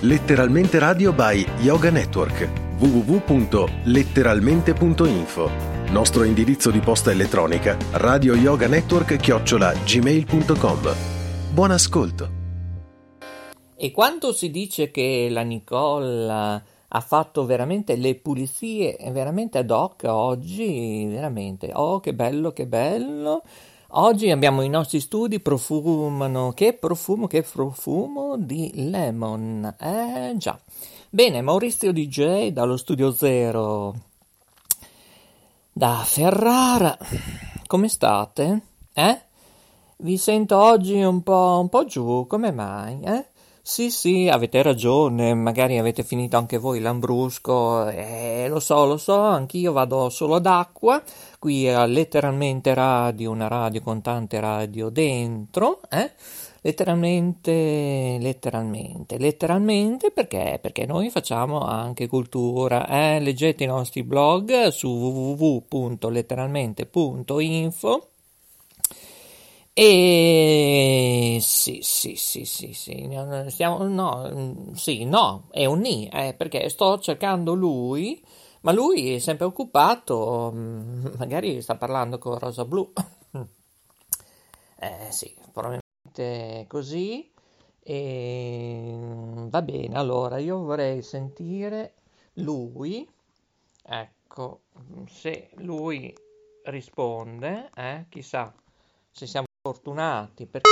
Letteralmente Radio by Yoga Network www.letteralmente.info Nostro indirizzo di posta elettronica radio yoga network chiocciola gmail.com Buon ascolto! E quando si dice che la Nicole ha fatto veramente le pulizie veramente ad hoc oggi, veramente, oh che bello, che bello! Oggi abbiamo i nostri studi profumano, che profumo, che profumo di lemon, eh già. Bene, Maurizio DJ dallo studio zero da Ferrara, come state? Eh? Vi sento oggi un po', un po' giù, come mai? Eh? Sì, sì, avete ragione, magari avete finito anche voi l'ambrusco, eh, lo so, lo so, anch'io vado solo d'acqua, qui è letteralmente radio, una radio con tante radio dentro, eh? Letteralmente, letteralmente, letteralmente perché? Perché noi facciamo anche cultura, eh? Leggete i nostri blog su www.letteralmente.info e sì, sì, sì, sì, sì, stiamo, no, sì, no, è un ni, eh, perché sto cercando lui, ma lui è sempre occupato, mm, magari sta parlando con Rosa Blu. eh sì, probabilmente così. E va bene, allora io vorrei sentire lui, ecco, se lui risponde, eh, chissà se siamo fortunati perché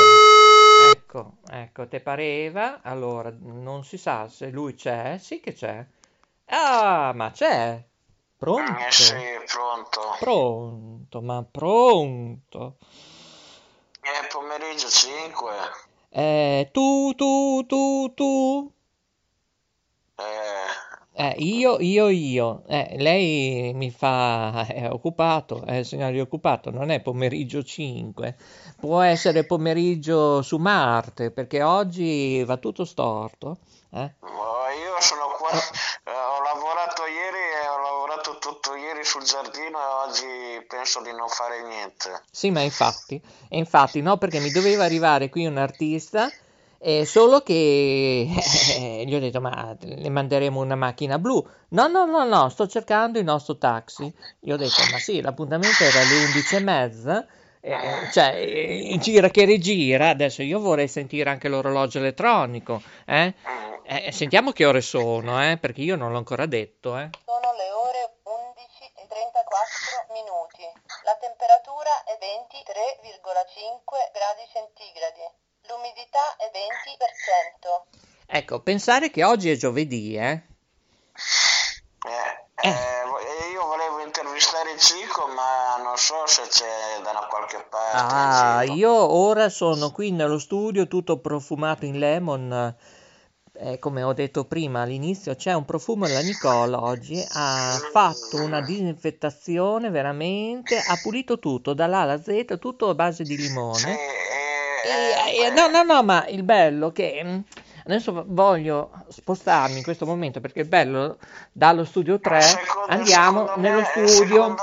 ecco, ecco, te pareva, allora non si sa se lui c'è, sì che c'è. Ah, ma c'è. Pronto? Eh sì, pronto. Pronto, ma pronto. È pomeriggio 5. Eh, tu, tu, tu, tu. Eh, Eh, io, io, io. Eh, lei mi fa... è occupato, è il segnale occupato, non è pomeriggio 5. Può essere pomeriggio su Marte, perché oggi va tutto storto. Eh? oh, io sono qua, eh, ho lavorato ieri e ho lavorato tutto ieri sul giardino e oggi penso di non fare niente. Sì, ma infatti, e infatti no, perché mi doveva arrivare qui un artista, eh, solo che eh, gli ho detto, ma le manderemo una macchina blu. No, no, no, no, sto cercando il nostro taxi. Gli ho detto, ma sì, l'appuntamento era alle 11 e mezza. Eh, cioè, eh, gira che rigira, adesso io vorrei sentire anche l'orologio elettronico, eh? Eh, sentiamo che ore sono, eh? Perché io non l'ho ancora detto, eh. Sono le ore 11 e 34 minuti. La temperatura è 23,5 gradi centigradi. L'umidità è 20%. Ecco, pensare che oggi è giovedì, eh? Eh, eh, io volevo intervistare Cico, ma non so se c'è da una qualche parte. Ah, Cico. io ora sono qui nello studio tutto profumato in lemon. Eh, come ho detto prima all'inizio, c'è un profumo della Nicola oggi. Ha fatto una disinfettazione veramente, ha pulito tutto dall'A alla Z, tutto a base di Sì, limone. eh, E- e- no, no, no, ma il bello che mm, adesso voglio spostarmi in questo momento perché il bello dallo studio 3 secondo- andiamo secondo nello me- studio. Secondo,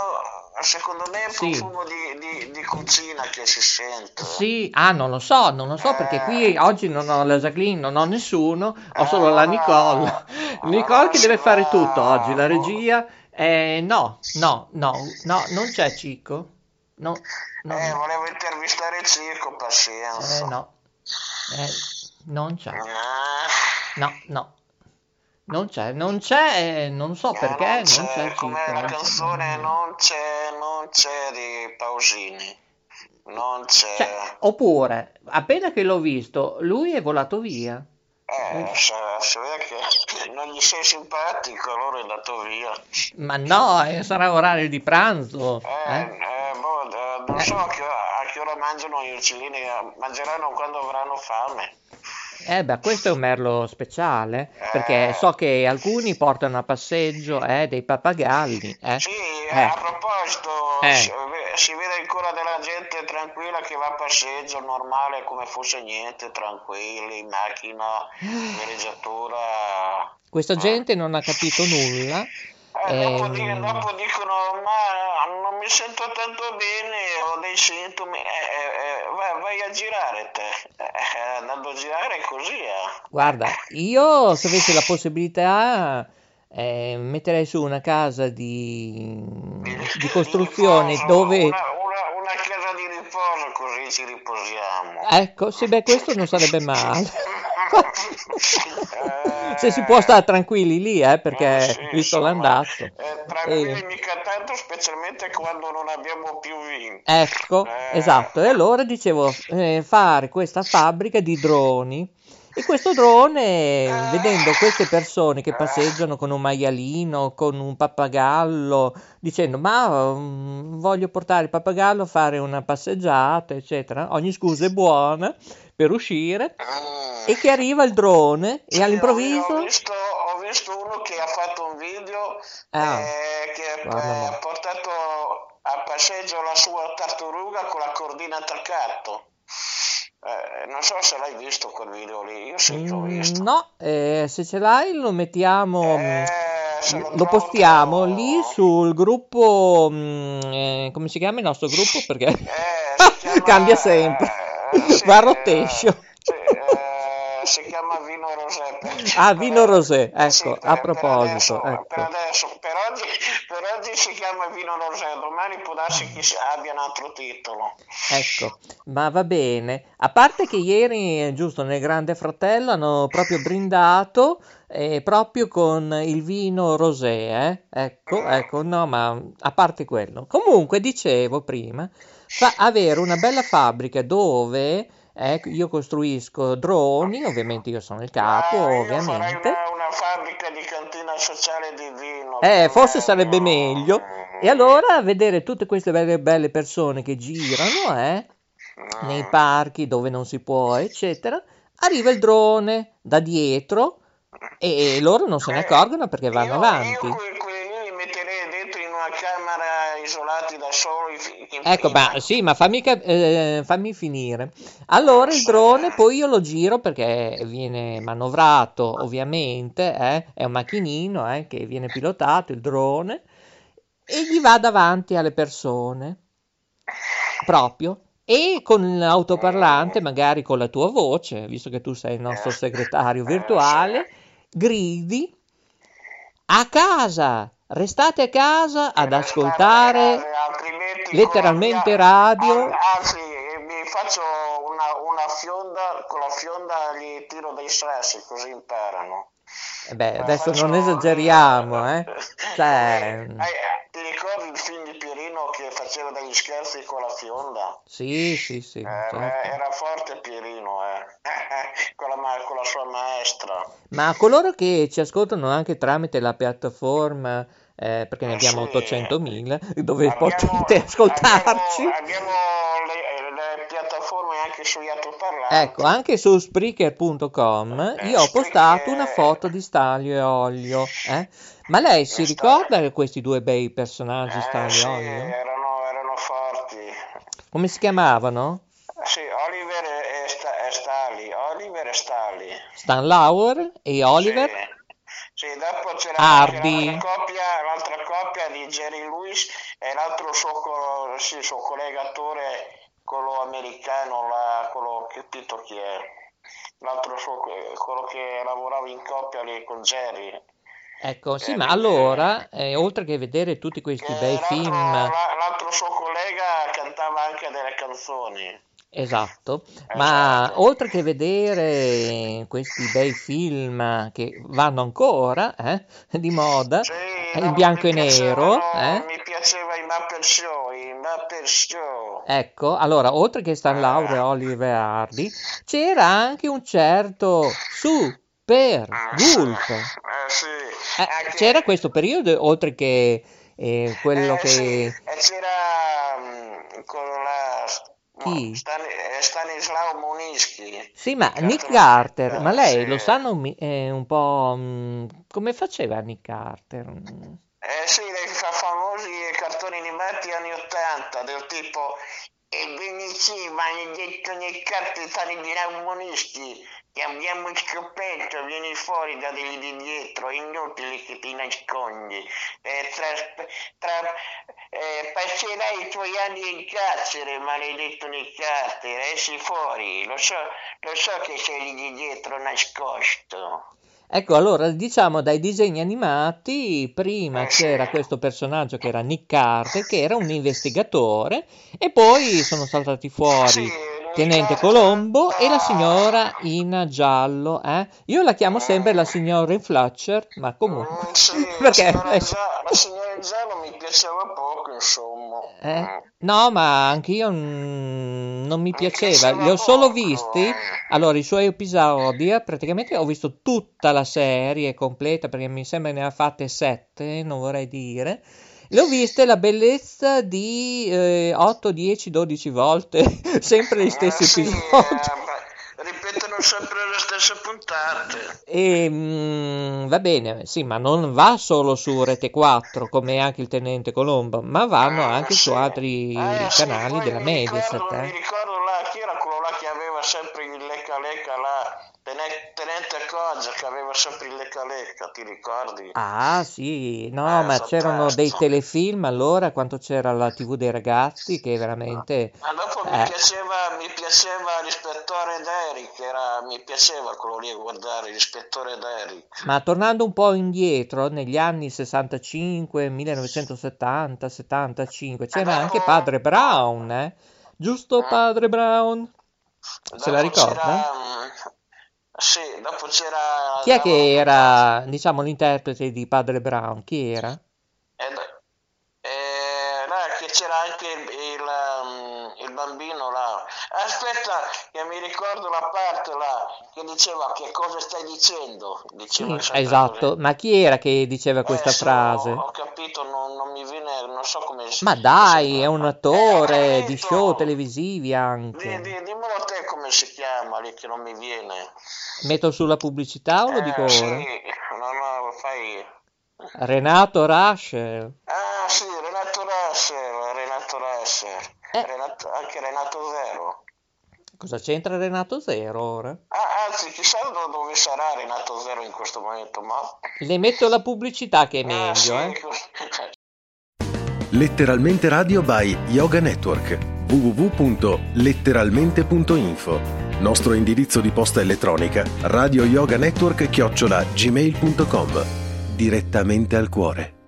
secondo me è un Sì. profumo di, di- di cucina che si sente. Sì, ah, non lo so, non lo so perché qui oggi non ho la Jacqueline, non ho nessuno, ho solo la Nicole. Nicole che deve fare tutto oggi, la regia. Eh, no, no, no, no, non c'è Cico. No, no, Eh, volevo intervistare Cico, pazienza. Eh, no. Eh, non c'è. Eh, No, no. Non c'è, non c'è, eh, non so eh, perché, non non c'è c'è, Cico. come la canzone non c'è, non c'è di Pausini. Non c'è. Cioè, oppure, appena che l'ho visto, lui è volato via. Eh, se, se vede che non gli sei simpatico, allora è andato via. Ma no, eh, sarà orario di pranzo. Eh, eh? Eh, eh, non Eh. so a che, a che ora mangiano gli uccellini, eh, mangeranno quando avranno fame. Eh beh, questo è un merlo speciale, perché so che alcuni portano a passeggio eh, dei pappagalli. Eh? Sì, Eh. a proposito, Eh. si, si vede ancora della gente tranquilla che va a passeggio normale come fosse niente, tranquilli, in macchina, villeggiatura. Questa gente non ha capito nulla. Eh, dopo, ehm, di- dopo dicono, ma non mi sento tanto bene, ho dei sintomi, eh, eh, eh, vai, vai a girare te? Eh, andando a girare così, eh. Guarda, io se avessi la possibilità eh, metterei su una casa di, di costruzione Riposo, dove... Una, una- una casa di riposo così ci riposiamo. Ecco, sì, beh, questo non sarebbe male. Eh, Se si può stare tranquilli lì, eh, perché eh, sì, visto l'andazzo. eh, tranquilli Eh, mica tanto, specialmente quando non abbiamo più vinto. Ecco, Eh. esatto. E allora dicevo, fare questa fabbrica di droni. E questo drone, vedendo queste persone che passeggiano con un maialino, con un pappagallo, dicendo ma mm, voglio portare il pappagallo a fare una passeggiata, eccetera, ogni scusa è buona per uscire, Mm. e che arriva il drone e Sì, all'improvviso... Ho visto, ho visto uno che ha fatto un video Ah, eh, che eh, ha portato a passeggio la sua tartaruga con la cordina attaccato. Eh, non so se l'hai visto quel video lì, io sì Mm, visto. No, eh, se ce l'hai lo mettiamo, mm, Eh, se lo lo trovo, postiamo lo- lì sul gruppo, mm, eh, come si chiama il nostro gruppo? Perché Eh, si chiama, cambia sempre, sì, va a rotescio. eh, sì, eh, si chiama Vino Rosé. per- Ah, Vino Rosé, eh, sì, ecco, per- a per proposito, adesso, ecco. per adesso, per oggi, per oggi si chiama Vino Rosé, domani può darsi che abbia un altro titolo. Ecco, ma va bene. A parte che ieri, eh, giusto, nel Grande Fratello hanno proprio brindato eh, proprio con il vino rosé, eh? Ecco, ecco, no, ma a parte quello. Comunque, dicevo prima, fa avere una bella fabbrica dove ecco, io costruisco droni, ovviamente io sono il capo, Ah, ovviamente. una, una fabbrica di cantina sociale di vino. Eh, forse bello. sarebbe meglio. E allora vedere tutte queste belle, belle persone che girano, eh, Mm. nei parchi dove non si può, eccetera, arriva il drone da dietro e loro non se ne accorgono perché vanno io, avanti. Io que- quelli li metterei dentro in una camera isolati Ecco, ma sì, ma fammi, cap- eh, fammi finire. Allora il drone poi io lo giro perché viene manovrato, ovviamente, eh, è un macchinino eh, che viene pilotato, il drone, e gli va davanti alle persone, proprio. E con l'autoparlante, magari con la tua voce, visto che tu sei il nostro segretario virtuale, gridi a casa, restate a casa ad ascoltare Eh, letteralmente radio. an- Anzi, mi faccio una, una fionda, con la fionda gli tiro dei sassi così imparano. Eh Beh, Eh, adesso faccio- non esageriamo, eh. Cioè, Eh, eh, ti ricordi il film di Pierino che faceva degli scherzi con la fionda? sì, sì, sì, Eh, certo. era forte Pierino, eh. con, la, con la sua maestra. Ma coloro che ci ascoltano anche tramite la piattaforma, eh, perché ne Eh, abbiamo sì. 800.000, dove Abbiamo- potete ascoltarci. Abbiamo, abbiamo le, le piattaforme anche sugli altoparlanti. Ecco, anche su Spreaker.com Eh, io ho postato Spreaker- una foto di Stanlio e Olio, eh? Ma lei si Eh, ricorda questi due bei personaggi, Eh, Stanlio sì, e Olio? erano, erano forti. Come si chiamavano? Sì, Oliver e, Sta- e Stali. Oliver e Stali. Stan Lauer e Oliver? Sì, sì, dopo c'era Hardy. anche l'altra coppia, l'altra coppia di Jerry Lewis e l'altro suo, sì, suo collega attore, quello americano, là, quello che Tito chi è? L'altro suo, quello che lavorava in coppia lì con Jerry. Ecco, sì, Eh, ma eh, allora, eh, oltre che vedere tutti questi Eh, bei l'altro, film, la- l'altro suo collega cantava anche delle canzoni. esatto, ma Esatto. oltre che vedere questi bei film che vanno ancora, eh, di moda, Sì, eh, no, in bianco e nero, piacevano- eh, Mi piaceva i Muppet Show, i Muppet Show. Ecco, allora, oltre che Stan Laurel e Oliver Hardy, c'era anche un certo Super Gulp. Eh sì, Eh, anche- c'era questo periodo, oltre che eh, quello eh, che... sì, c'era mm, quello Chi? Stan- eh, Stanislao Monischi. Sì, ma Certo, Nick Carter, ma lei sì. lo sanno mi- eh, un po' mm, come faceva Nick Carter? Eh sì, lei fa famosi cartoni animati anni 80, del tipo E benissimo, maledetto Nick Carter, Stanislao Monischi, Abbiamo scoperto, vieni fuori da lì di dietro, è inutile che ti nascondi. Eh, tra, tra, eh, passerai i tuoi anni in carcere, maledetto nel carcere, esci fuori, lo so, lo so che sei lì di dietro nascosto. Ecco, allora diciamo dai disegni animati, prima Eh, c'era questo personaggio che era Nick Carter, che era un investigatore, e poi sono saltati fuori Sì, Tenente. Colombo e la signora in giallo, eh? Io la chiamo sempre la signora in Fletcher, ma comunque... Mm, sì, la Perché... signora, eh, la signora Giallo mi piaceva poco, insomma. eh, Mm. no, ma anche io mm, non mi piaceva, li ho solo poco. visti, allora i suoi episodi, eh, praticamente ho visto tutta la serie completa, perché mi sembra ne ha fatte sette, non vorrei dire, le ho viste la bellezza di eh, 8, 10, 12 volte, sempre gli stessi Eh, sì, episodi. eh, beh, ripetono sempre le stesse puntate. E mm, va bene, sì, ma non va solo su Rete 4 come anche il Tenente Colombo, ma vanno Eh, anche su sì. altri Eh, sì, canali poi della mi Mediaset. ricordo, mi eh. ricordo là, chi era quello là che aveva sempre il lecca lecca là, Tenente Coggia che aveva sempre il lecca lecca, ti ricordi? Ah, sì, no, Eh, ma c'erano dei fantastico. telefilm allora, quanto c'era la TV dei ragazzi, che veramente... Ma dopo mi Eh. piaceva, mi piaceva l'ispettore Derrick, era, mi piaceva quello lì a guardare, l'ispettore Derrick. Ma tornando un po' indietro, negli anni 65, 1970, 75, c'era anche Padre Brown, eh? Giusto Padre Brown? Se la ricorda? Sì, dopo c'era... Chi è che era, diciamo, l'interprete di Padre Brown? Chi era? Eh, là, che c'era anche il, il, um, il bambino là. Aspetta, che mi ricordo la parte là che diceva che cosa stai dicendo. Sì, Diceva sempre esatto, così. ma chi era che diceva questa Eh, sì, frase? Ho, ho capito, non, non mi viene, non so come si Ma dai, è un Eh, attore di capito. show televisivi Di, anche. di, dimmelo te come si chiama lì che non mi viene. Metto sulla pubblicità o lo dico Eh, sì, ora? no, no, fai... Renato Rascher. Ah sì, Renato Eh. Renato- anche Renato Zero. Cosa c'entra Renato Zero ora? Ah, anzi, chissà do- dove sarà Renato Zero in questo momento, ma... Le metto la pubblicità che è Ah, sì, meglio, eh. Letteralmente Radio by Yoga Network www.letteralmente.info Nostro indirizzo di posta elettronica radio yoga network chiocciola gmail.com Direttamente al cuore.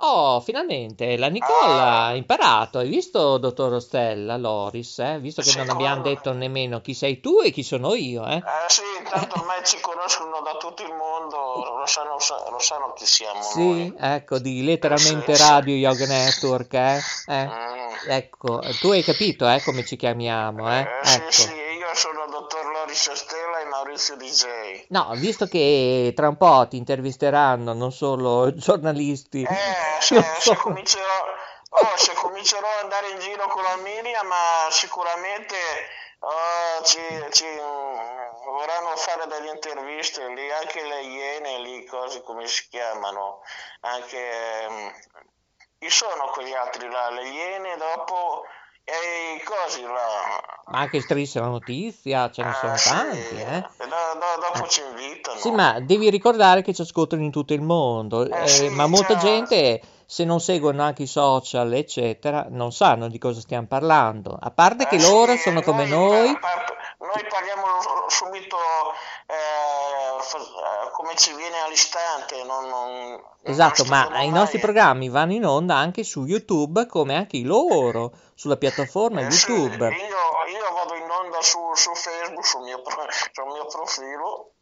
Oh, finalmente la Nicola ha imparato. Hai visto, dottor Ostella, Loris, eh? Visto che Sì, non abbiamo come- detto nemmeno chi sei tu e chi sono io, eh? Eh sì, intanto ormai ci conoscono da tutto il mondo, lo sanno, lo sanno chi siamo Sì, noi. ecco, di letteralmente Sì, sì. Radio Yoga Network, eh? Eh, Mm. Ecco, tu hai capito, eh, come ci chiamiamo, eh? Eh, sì, Ecco. sì, io sono il dottor Loris Stella e Maurizio DJ. No, visto che tra un po' ti intervisteranno non solo giornalisti, Eh, se, se comincerò, oh, se comincerò ad andare in giro con la Miriam, ma sicuramente oh, ci, ci, mm, vorranno fare delle interviste lì, anche le iene lì, cose come si chiamano, anche... mm, chi sono quegli altri là? Le iene dopo e i cosi là. ma anche strisce la notizia, ce ne sono Ah, sì, tanti, eh? do- do- dopo ci invitano. Sì, ma devi ricordare che ci ascoltano in tutto il mondo, Eh, eh, sì, ma molta certo. gente, se non seguono anche i social, eccetera, non sanno di cosa stiamo parlando. A parte che Eh, loro sì, sono come noi, par- noi parliamo subito eh, eh, come ci viene all'istante. Non, non- esatto, non ma i nostri programmi vanno in onda anche su YouTube, come anche i loro, sulla piattaforma Eh, sì, YouTube. io, io vado in onda su, su Facebook, sul mio, sul mio profilo.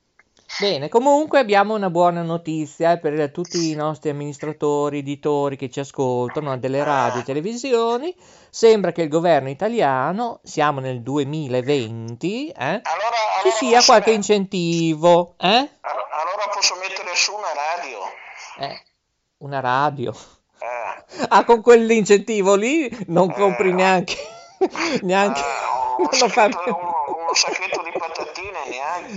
Bene, comunque abbiamo una buona notizia eh, per tutti i nostri amministratori, editori che ci ascoltano delle radio e televisioni. Sembra che il governo italiano, siamo nel 2020, eh, Allora, ci allora sia qualche incentivo, eh? all- allora posso mettere su una radio. Eh, una radio. Eh. Ah, con quell'incentivo lì non compri neanche, neanche, Ah, un, non fa- sacchetto, un- uno sacchetto.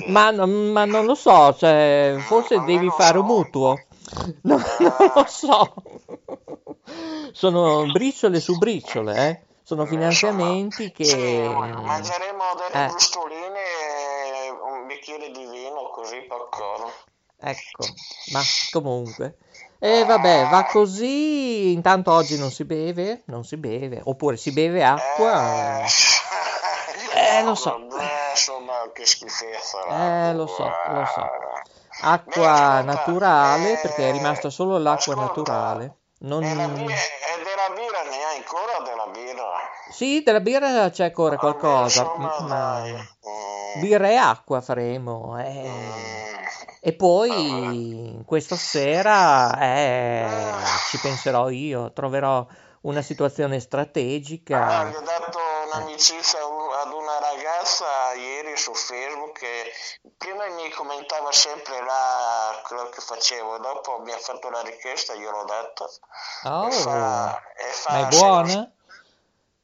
Ma, non- ma non lo so, cioè, forse Ah, devi fare un so. mutuo. No, non lo so. Sono briciole su briciole, eh. sono finanziamenti che... Sì, mangeremo delle Eh. brustoline e un bicchiere di vino così popcorn. Ecco, ma comunque. E vabbè, va così. Intanto oggi non si beve, non si beve. Oppure si beve acqua. Eh, lo so. Eh, insomma, che schifezza. Eh, lo so, lo so. Beh, Acqua ascolta, naturale, eh, perché è rimasta solo l'acqua ascolta, naturale. Non... E, la birra, e della birra ne hai ancora della birra? Sì, della birra c'è ancora qualcosa, Insomma, ma. Mm, birra e acqua faremo. eh. mm. E poi questa sera eh, ci penserò io, troverò una situazione Ah, strategica. gli ho dato un'amicizia un- ad una ragazza ieri su Facebook che prima mi commentava sempre là quello che facevo, dopo mi ha fatto la richiesta, io l'ho detto. Oh, E fa, e fa ma è buona?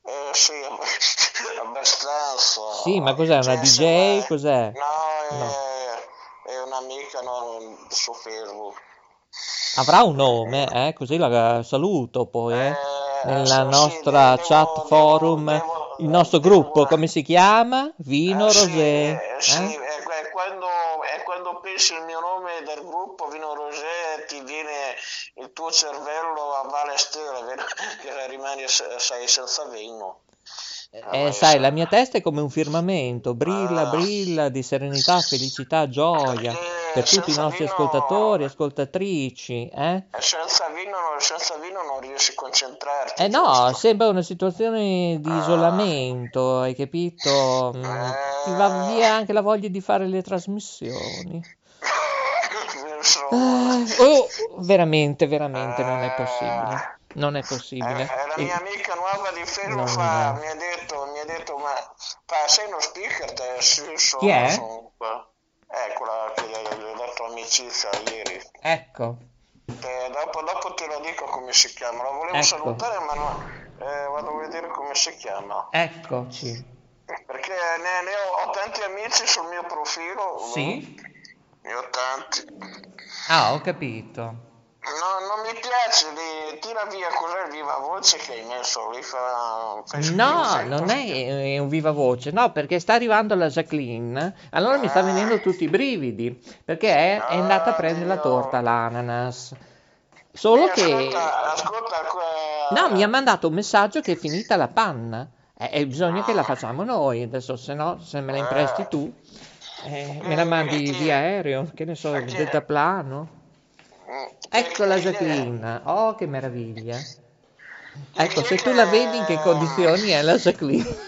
Eh, sì, abbastanza. Sì, ma cos'è, una Cioè, DJ? sembra- Cos'è? No, è, No. è un'amica no, su Facebook. Avrà un nome, eh? Così la saluto poi, eh? Eh, Nella sì, sì, nostra devo- chat devo- forum, devo- il nostro gruppo, come si chiama? Vino Eh, sì, Rosé. eh, sì, eh? è, è quando, è quando pensi il mio nome del gruppo Vino Rosé ti viene il tuo cervello a Vale Stella, che rimani sei senza vino. Eh, sai, la mia testa è come un firmamento, brilla, Ah. brilla di serenità, felicità, gioia per tutti i nostri vino- ascoltatori, ascoltatrici, eh? E senza vino, non- senza vino non riesci a concentrarti. Eh no, giusto? sembra una situazione di Ah. isolamento, hai capito? Mm, Ti va via anche la voglia di fare le trasmissioni. Eh, oh, veramente, veramente non è possibile. Non è Eh, possibile. eh, la mia amica nuova di Non fa- mi, ha detto, detto, fa, sei uno speaker te? Sì, sono, Chi è? sono qua. Eh, quella che gli ho dato amicizia ieri. Ecco, Eh, dopo, dopo te lo dico come si chiama. La volevo Ecco. salutare, ma no, eh, vado a vedere come si chiama. eccoci. Perché ne, ne ho, ho tanti amici sul mio profilo. Sì? Ne ho tanti. Ah, ho capito. Tira via cos'è il viva voce che hai messo lì. Fa, No, non è è un viva voce, no, perché sta arrivando la Jacqueline, allora mi sta venendo tutti i brividi, perché è, è andata a prendere la torta all'ananas. Solo che... Ascolta, ascolta que- No, mi ha mandato un messaggio che è finita la panna. E e bisogna che la facciamo noi, adesso se no, se me la impresti tu, eh, me la mandi via aereo, che ne so, il deltaplano. Ecco la Jacqueline, oh che meraviglia. Ecco, se tu la vedi in che condizioni è la Jacqueline.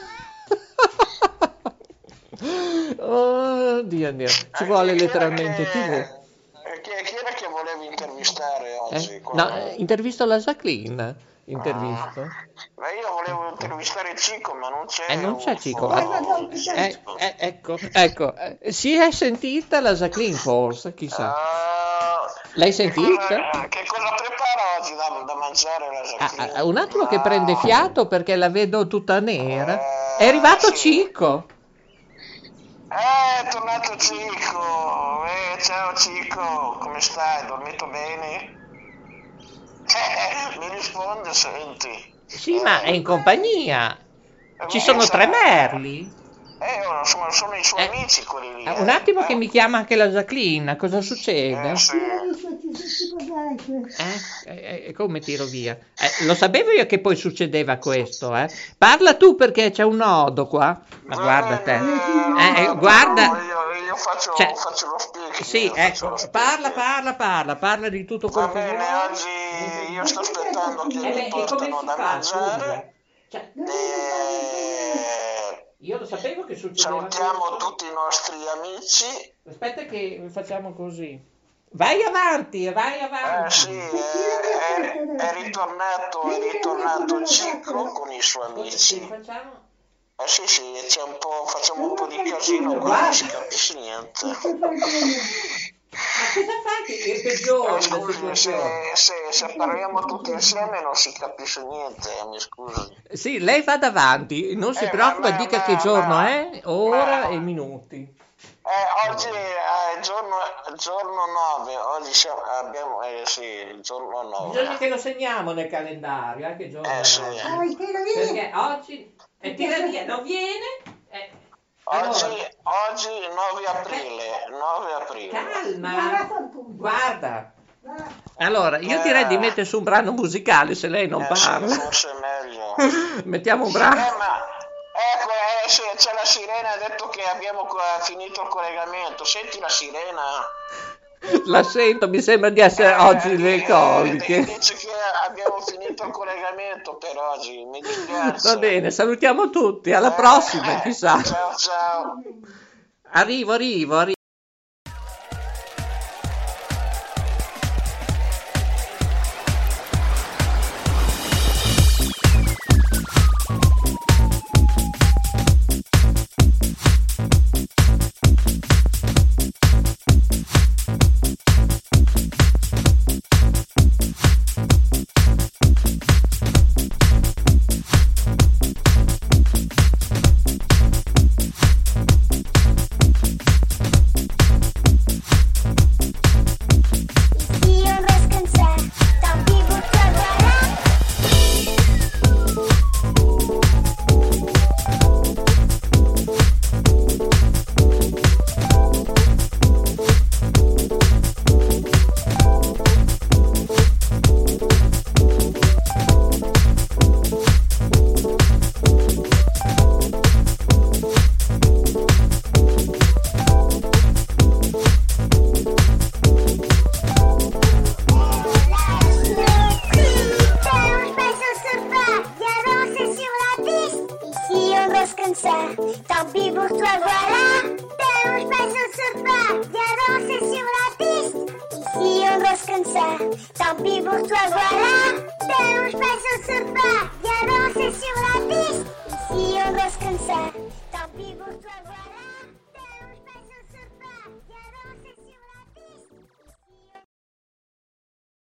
Oh, Dio, Dio, ci vuole letteralmente TV. eh, Chi, chi era che volevi intervistare oggi? Eh? Quello- No, eh, intervisto la Jacqueline, intervisto. Ma io volevo intervistare Cico, ma non c'è. Eh, non c'è Cico. foro. Eh, eh, ecco, ecco, eh, si è sentita la Jacqueline forse, chissà. Ah, L'hai che sentita? cosa- Che cosa prepara oggi da, da mangiare la Ah, ah, un attimo che prende Ah. fiato perché la vedo tutta nera. Eh, È arrivato sì. Cico. Eh, è tornato Cico. Eh, ciao Cico, come stai? Dormito bene? Eh, mi risponde, senti. Sì, ma è in compagnia. Eh, Ci sono tre sono- Merli. Eh, sono, sono i suoi Eh, amici quelli lì. Eh, eh. Un attimo che Eh, mi chiama anche la Jacqueline, cosa succede? Eh, sì. Eh, eh, eh, come tiro via? Eh, lo sapevo io che poi succedeva questo, eh? Parla tu perché c'è un nodo qua. Ma guarda te. Eh, Eh, no, guarda. io, io faccio, Cioè, faccio lo speaking. Sì, ecco, parla, parla, parla, parla di tutto quello che bene, vuoi. oggi io sto aspettando che Eh, mi come portano si da fa, mangiare. scusa? Cioè, E io lo sapevo che succedeva salutiamo tutti i nostri amici. Aspetta che facciamo così. Vai avanti, vai Eh avanti. sì, è, è- è ritornato, è ritornato Cicco con i suoi amici. sì, facciamo... Eh sì, sì, c'è un po', facciamo un po' di casino qua, non si capisce niente. Ma cosa fa che che peggiori Eh, scusi, se, se, se parliamo tutti insieme non si capisce niente, mi scusi. Sì, lei va davanti, non si Eh, preoccupa, ma- dica ma- che giorno ma- è, ora ma- e minuti. Eh, oggi è giorno, giorno 9, oggi siamo- abbiamo, eh sì, il giorno 9. Bisogna che lo segniamo nel calendario, anche giorno Eh, sì. Ah, viene. Perché oggi è tira via, non viene. eh, Oggi, allora, oggi 9 aprile, 9 aprile. calma, Guarda Allora, io direi di mettere su un brano musicale se lei non Eh, sì, parla. forse è meglio. Mettiamo un Eh, brano. ma Senti la sirena? La sento, mi sembra di essere Eh, oggi le eh, coliche. Dice che abbiamo finito il collegamento per oggi, mi dispiace. Va bene, salutiamo tutti, alla Eh, prossima, eh, chissà. Ciao, ciao. Arrivo, arrivo, arrivo.